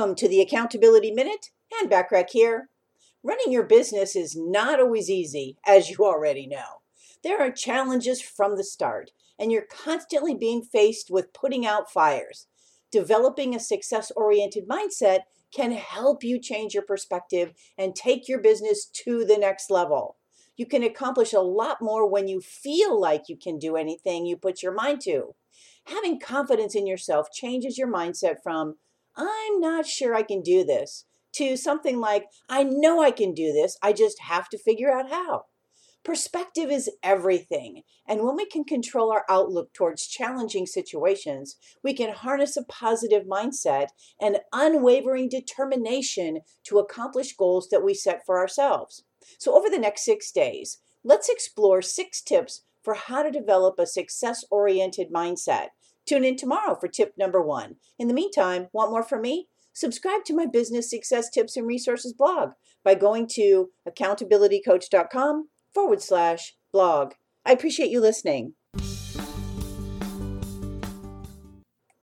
Welcome to the Accountability Minute and Backrack here. Running your business is not always easy, as you already know. There are challenges from the start, and you're constantly being faced with putting out fires. Developing a success oriented mindset can help you change your perspective and take your business to the next level. You can accomplish a lot more when you feel like you can do anything you put your mind to. Having confidence in yourself changes your mindset from, I'm not sure I can do this, to something like, I know I can do this, I just have to figure out how. Perspective is everything, and when we can control our outlook towards challenging situations, we can harness a positive mindset and unwavering determination to accomplish goals that we set for ourselves. So, over the next six days, let's explore six tips for how to develop a success oriented mindset Tune in tomorrow for tip number one. In the meantime, want more from me? Subscribe to my business success tips and resources blog by going to accountabilitycoach.com forward slash blog. I appreciate you listening.